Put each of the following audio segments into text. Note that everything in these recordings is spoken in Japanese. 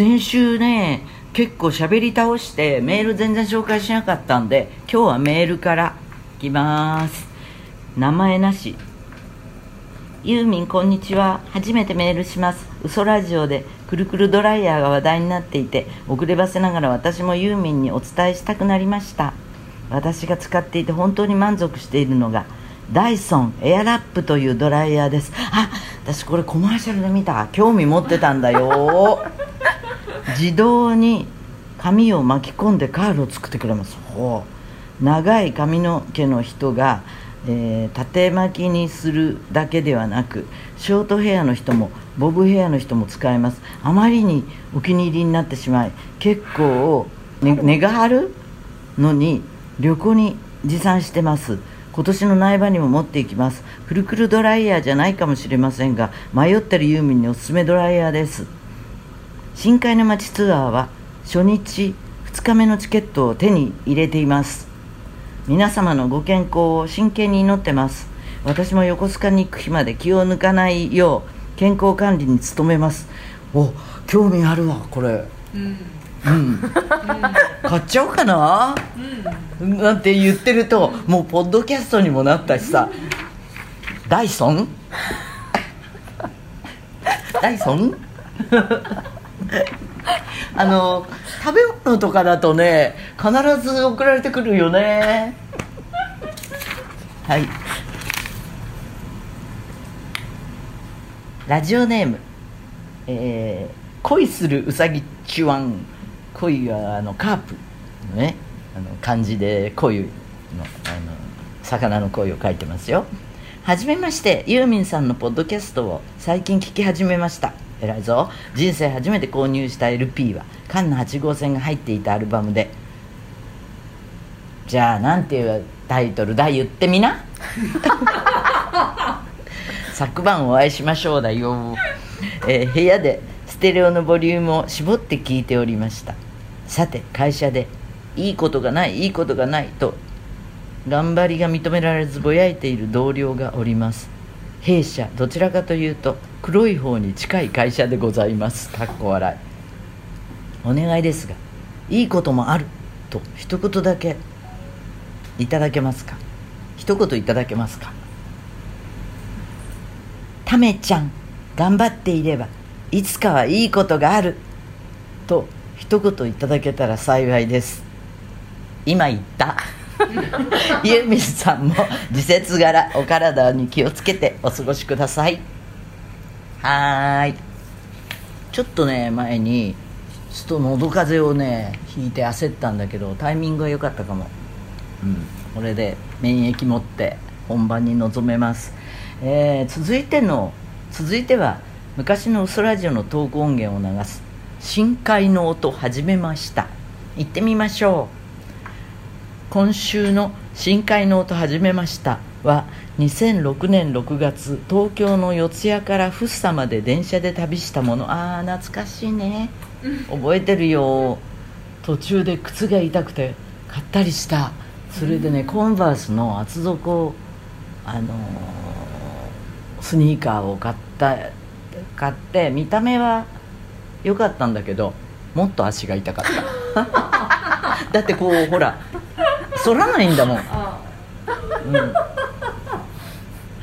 先週ね結構喋り倒してメール全然紹介しなかったんで今日はメールからいきます。名前なし。ユーミンこんにちは。初めてメールします。嘘ラジオでくるくるドライヤーが話題になっていて遅ればせながら私もユーミンにお伝えしたくなりました。私が使っていて本当に満足しているのがダイソンエアラップというドライヤーです。あ私これコマーシャルで見た。興味持ってたんだよ。自動に髪を巻き込んでカールを作ってくれます。長い髪の毛の人が、えー、縦巻きにするだけではなくショートヘアの人もボブヘアの人も使えます。あまりにお気に入りになってしまい結構、ね、値が張るのに旅行に持参してます。今年の苗場にも持っていきます。くるくるドライヤーじゃないかもしれませんが迷ってるユーミンにおすすめドライヤーです。深海の街ツアーは初日2日目のチケットを手に入れています。皆様のご健康を真剣に祈ってます。私も横須賀に行く日まで気を抜かないよう健康管理に努めます。お興味あるわこれ。うん。うん、買っちゃおうかな、うん、なんて言ってるともうポッドキャストにもなったしさ。ダイソン？ダイソン？あの食べ物とかだとね必ず送られてくるよね。はい。ラジオネーム、えー、恋するうさぎチュワン。恋はあのカープ。のね。あの漢字で恋のあの魚の恋を書いてますよ。はじめまして。ユーミンさんのポッドキャストを最近聞き始めました。偉いぞ。人生初めて購入した LP はカンナ8号線が入っていたアルバムで。じゃあなんていうタイトルだ？言ってみな。昨晩お会いしましょうだよ、えー、部屋でステレオのボリュームを絞って聞いておりました。さて会社でいいことがないいいことがないと頑張りが認められずぼやいている同僚がおります弊社どちらかというと黒い方に近い会社でございます。かっこ笑い。お願いですがいいこともある。と一言だけいただけますか。一言いただけますか。ためちゃん頑張っていればいつかはいいことがある。と一言いただけたら幸いです。今言った。ユーミンさんも時節柄お体に気をつけてお過ごしください。はい。ちょっとね前にちょっと喉風邪をねひいて焦ったんだけどタイミングが良かったかも。うん。これで免疫持って本番に臨めます、えー、続いての続いては昔のウソラジオのトーク音源を流す深海の音始めました。行ってみましょう今週の深海の音始めました。は2006年6月東京の四谷から福生まで電車で旅したもの。ああ懐かしいね。覚えてるよ。途中で靴が痛くて買ったりした。それでねコンバースの厚底あのー、スニーカーを買った買って見た目は良かったんだけどもっと足が痛かった。だってこうほら反らないんだもん、うん、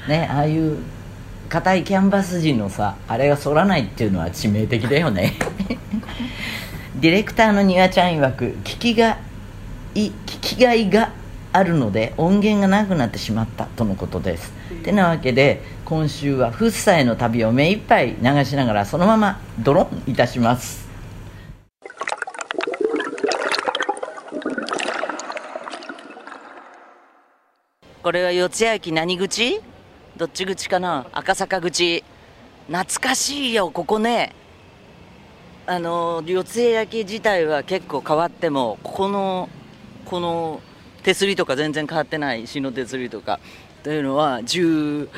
ねああいう硬いキャンバス地のさあれが反らないっていうのは致命的だよね。ディレクターのニワちゃん曰く聞きがい聞きがいがあるので音源がなくなってしまったとのことです、てなわけで今週はフッサへの旅を目いっぱい流しながらそのままドロンいたしますこれは四谷駅何口？どっち口かな？赤坂口。懐かしいよここね。あの四谷駅自体は結構変わってもここのこの手すりとか全然変わってない石の手すりとか。というのは14、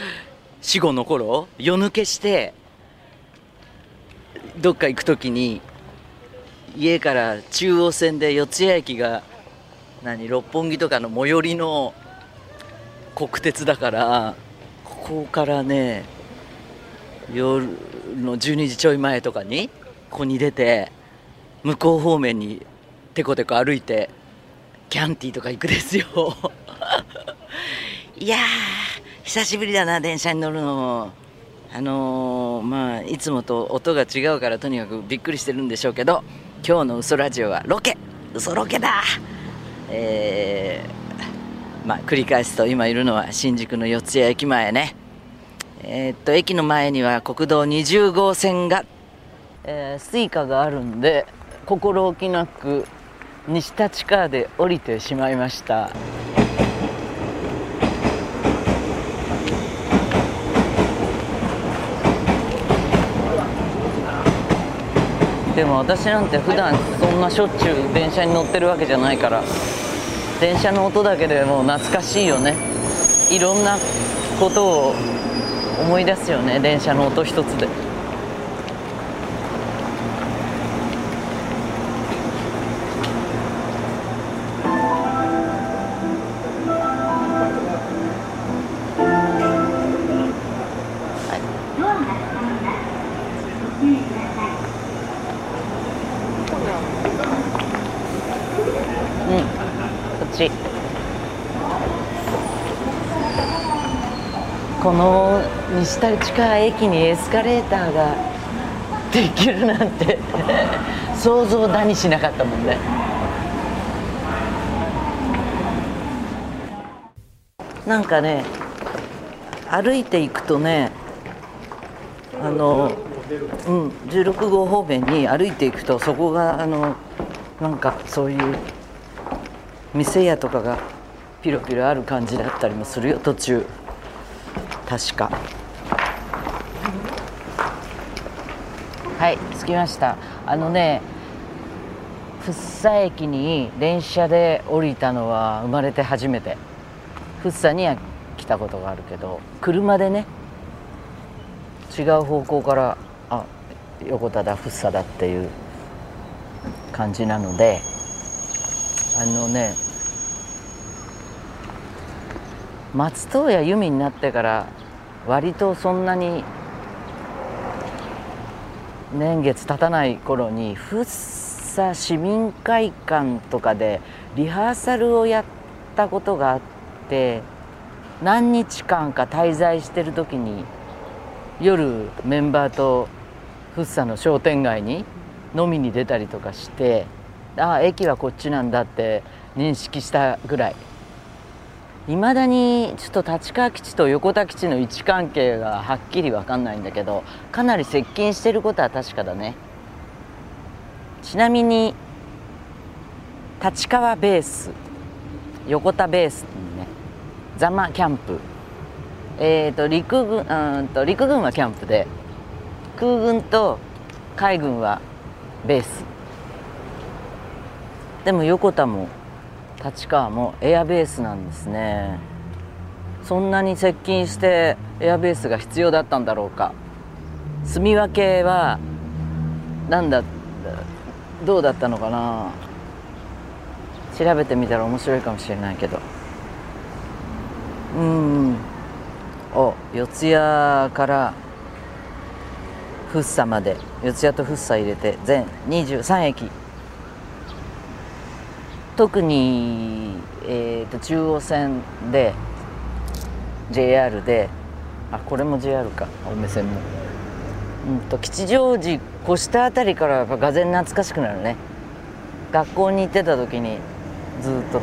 5の頃夜抜けしてどっか行く時に家から中央線で四谷駅が何六本木とかの最寄りの国鉄だからここからね夜の12時ちょい前とかにここに出て向こう方面にテコテコ歩いてキャンティーとか行くですよ。いやー久しぶりだな電車に乗るのも。あのー、まあいつもと音が違うからとにかくびっくりしてるんでしょうけど今日の嘘ラジオはロケ。嘘ロケだ。えー、まあ繰り返すと今いるのは新宿の四ツ谷駅前ね。えー、っと駅の前には国道20号線が、えー、スイカがあるんで心置きなく西立川で降りてしまいました。でも私なんて普段そんなしょっちゅう電車に乗ってるわけじゃないから電車の音だけでもう懐かしいよねいろんなことを思い出すよね電車の音一つで。の西立川駅にエスカレーターが できるなんて。想像だにしなかったもんね。なんかね歩いていくとねあの、うん、16号方面に歩いていくとそこがあのなんかそういう店屋とかがピロピロある感じだったりもするよ途中。確か。はい着きました。あのね福生駅に電車で降りたのは生まれて初めて。福生には来たことがあるけど車でね違う方向からあ横田だ福生だっていう感じなのであのね松任谷由実になってから割とそんなに年月経たない頃に福生市民会館とかでリハーサルをやったことがあって何日間か滞在してる時に夜メンバーと福生の商店街に飲みに出たりとかしてああ駅はこっちなんだって認識したぐらい。いまだにちょっと立川基地と横田基地の位置関係がはっきり分かんないんだけどかなり接近してることは確かだね。ちなみに立川ベース横田ベースね。座間キャンプ。えーと陸軍うんと陸軍はキャンプで空軍と海軍はベース。でも横田も立川もエアベースなんですね。そんなに接近してエアベースが必要だったんだろうか。住み分けはなんだどうだったのかな？調べてみたら面白いかもしれないけど。うんお四谷から福生まで。四谷と福生入れて全23駅。特に、えーと、中央線で JR であこれも JR か青梅線も、うんと、吉祥寺越したあたりからやっぱがぜん懐かしくなるね。学校に行ってた時にずっと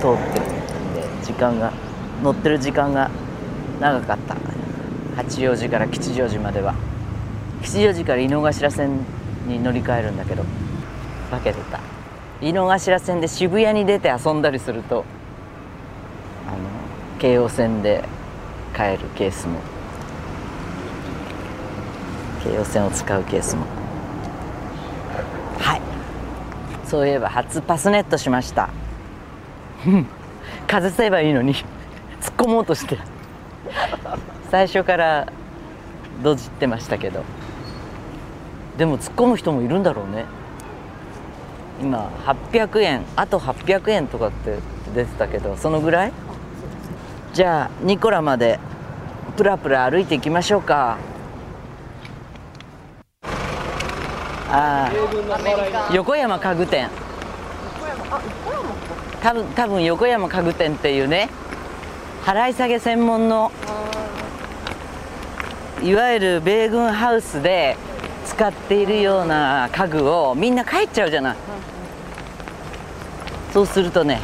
通ってるんで時間が乗ってる時間が長かった。八王子から吉祥寺までは。吉祥寺から井の頭線に乗り換えるんだけど分けてた。井の頭線で渋谷に出て遊んだりするとあの京王線で帰るケースも。京王線を使うケースも。はい。そういえば初パスネットしました。外せばいいのに 突っ込もうとして。最初からどじってましたけど。でも突っ込む人もいるんだろうね。今800円あと800円とかって出てたけどそのぐらい？じゃあニコラまでプラプラ歩いていきましょうか。ああ横山家具店。多分多分横山家具店っていうね払い下げ専門のいわゆる米軍ハウスで使っているような家具をみんな帰っちゃうじゃないそうするとね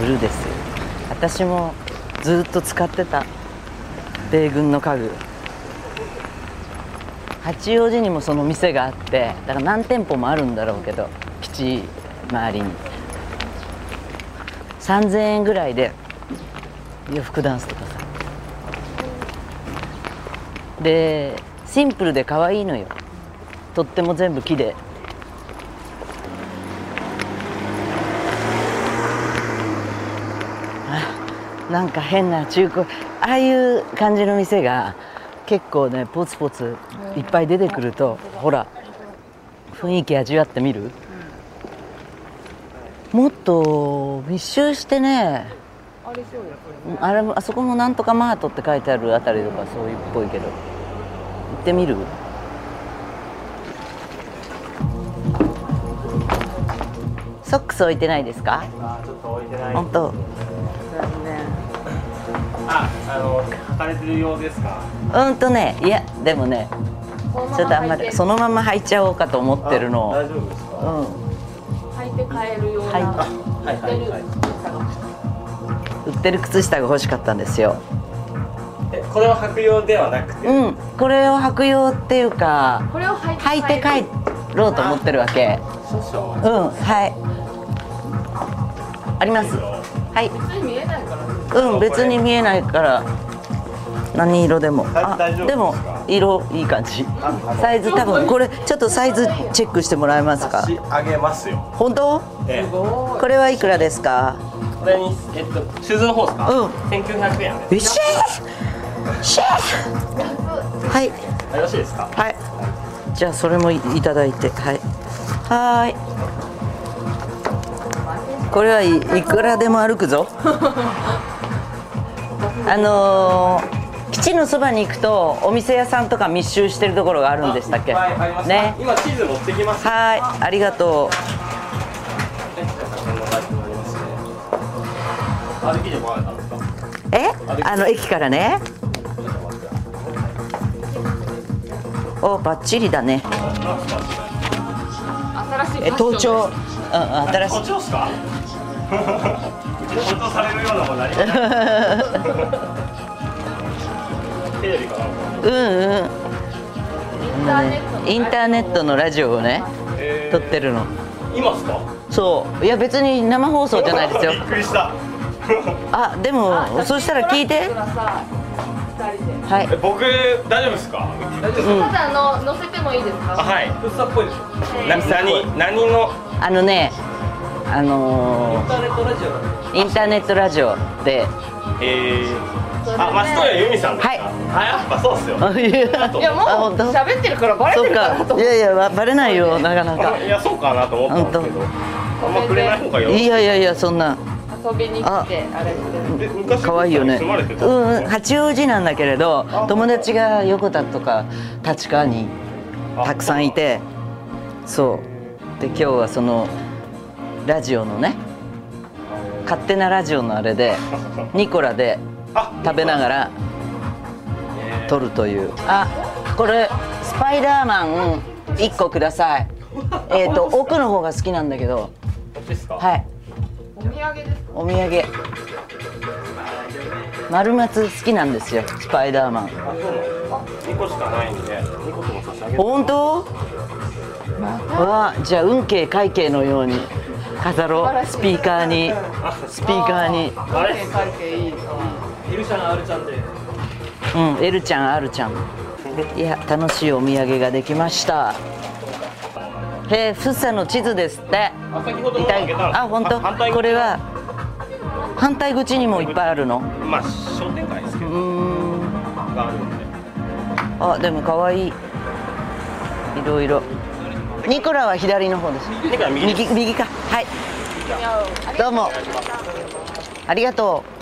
ブルーですよ。私もずっと使ってた。米軍の家具。八王子にもその店があってだから何店舗もあるんだろうけど基地周りに。3000円ぐらいで洋服ダンスとかさ。でシンプルで可愛いのよ。とっても全部木で。なんか変な中古ああいう感じの店が結構ねポツポツいっぱい出てくるとほら雰囲気味わってみる？もっと密集してねあれもあそこもなんとかマートって書いてあるあたりとかそういうっぽいけど行ってみる？ソックス置いてないですか？あちょっと置いてない。本当あ、あの書かれてるようですか？うんとねいやでもねちょっとあんまりそのまま履いちゃおうかと思ってるのをあ大丈夫ですか？うん履いて買えるような、はいはいはいはい。売ってる靴下が欲しかったんですよえ、これは履く用ではなくて？うんこれを履く用っていうかこれを履いて履いて帰ろうと思ってるわけ少々。うんはいありますはい。別に見えないからねうん別に見えないから何色でも。あでも色いい感じ。サイズ多分これちょっとサイズチェックしてもらえますか？差し上げますよ。本当？ええ、これはいくらですか？これにえっとシューズの方ですか？うん。千九百円でよっしゃーしゃーはい。す。よろしいですか？はい。じゃあそれもいいただいて。はい。はーいこれはいいくらでも歩くぞ。あのー基地のそばに行くとお店屋さんとか密集してるところがあるんでしたっけ？ね。今地図持ってきます。はいありがと。う。え？あの駅からね。おバッチリだね。新しいえ盗聴。うん新しいこっちですか。うち盗聴されるようなもの何。テレビかな。うんうんインターネットのインターネットのラジオをねえ撮ってるの今っすか？そういや別に生放送じゃないですよびっくりした。あでもそしたら聞いてはいえ僕大丈夫ですか？大丈夫うんただあの乗せてもいいですか？あはい。ふっさっぽいでしょ。な何何の？あのねあのターネットラジオ。ーインターネットラジオで。えー、あ、松任谷由実さんですか？はい。あ、やっぱそうっすよ。あいや。もう喋ってるからバレそうてるかなとかいやいやばバレないよなかなか。いや、そうかなと思ったんですけど。あんま触れない方がよろしい。いやいやいやそんな。遊びに来てあ。れして可愛いよね。うん八王子なんだけれど友達が横田とか？立川にたくさん。いてそうで今日はそのラジオのね勝手なラジオのあれでニコラであ食べながら撮るという。あこれスパイダーマン1個ください。えっ、と 奥の方が好きなんだけど。はい。お土産ですお土産。丸松好きなんですよスパイダーマン。あ、そうなんですか。二個しかないんで、二個とも差し上げて。本当？わあじゃあ運慶会計のように飾ろう。スピーカーに。スピーカーに。あれ。会計いいイルシャン、アルちゃんで。うんエルちゃんアルちゃん。いや楽しいお土産ができました。へえ福生の地図ですって。あ、本当？反対これは反対口にもいっぱいあるの？まあ、商店街ですけど。うーん。があで。あでも可愛い。いろいろニコラは左の方です。右右か。はい。どうも。ありがとう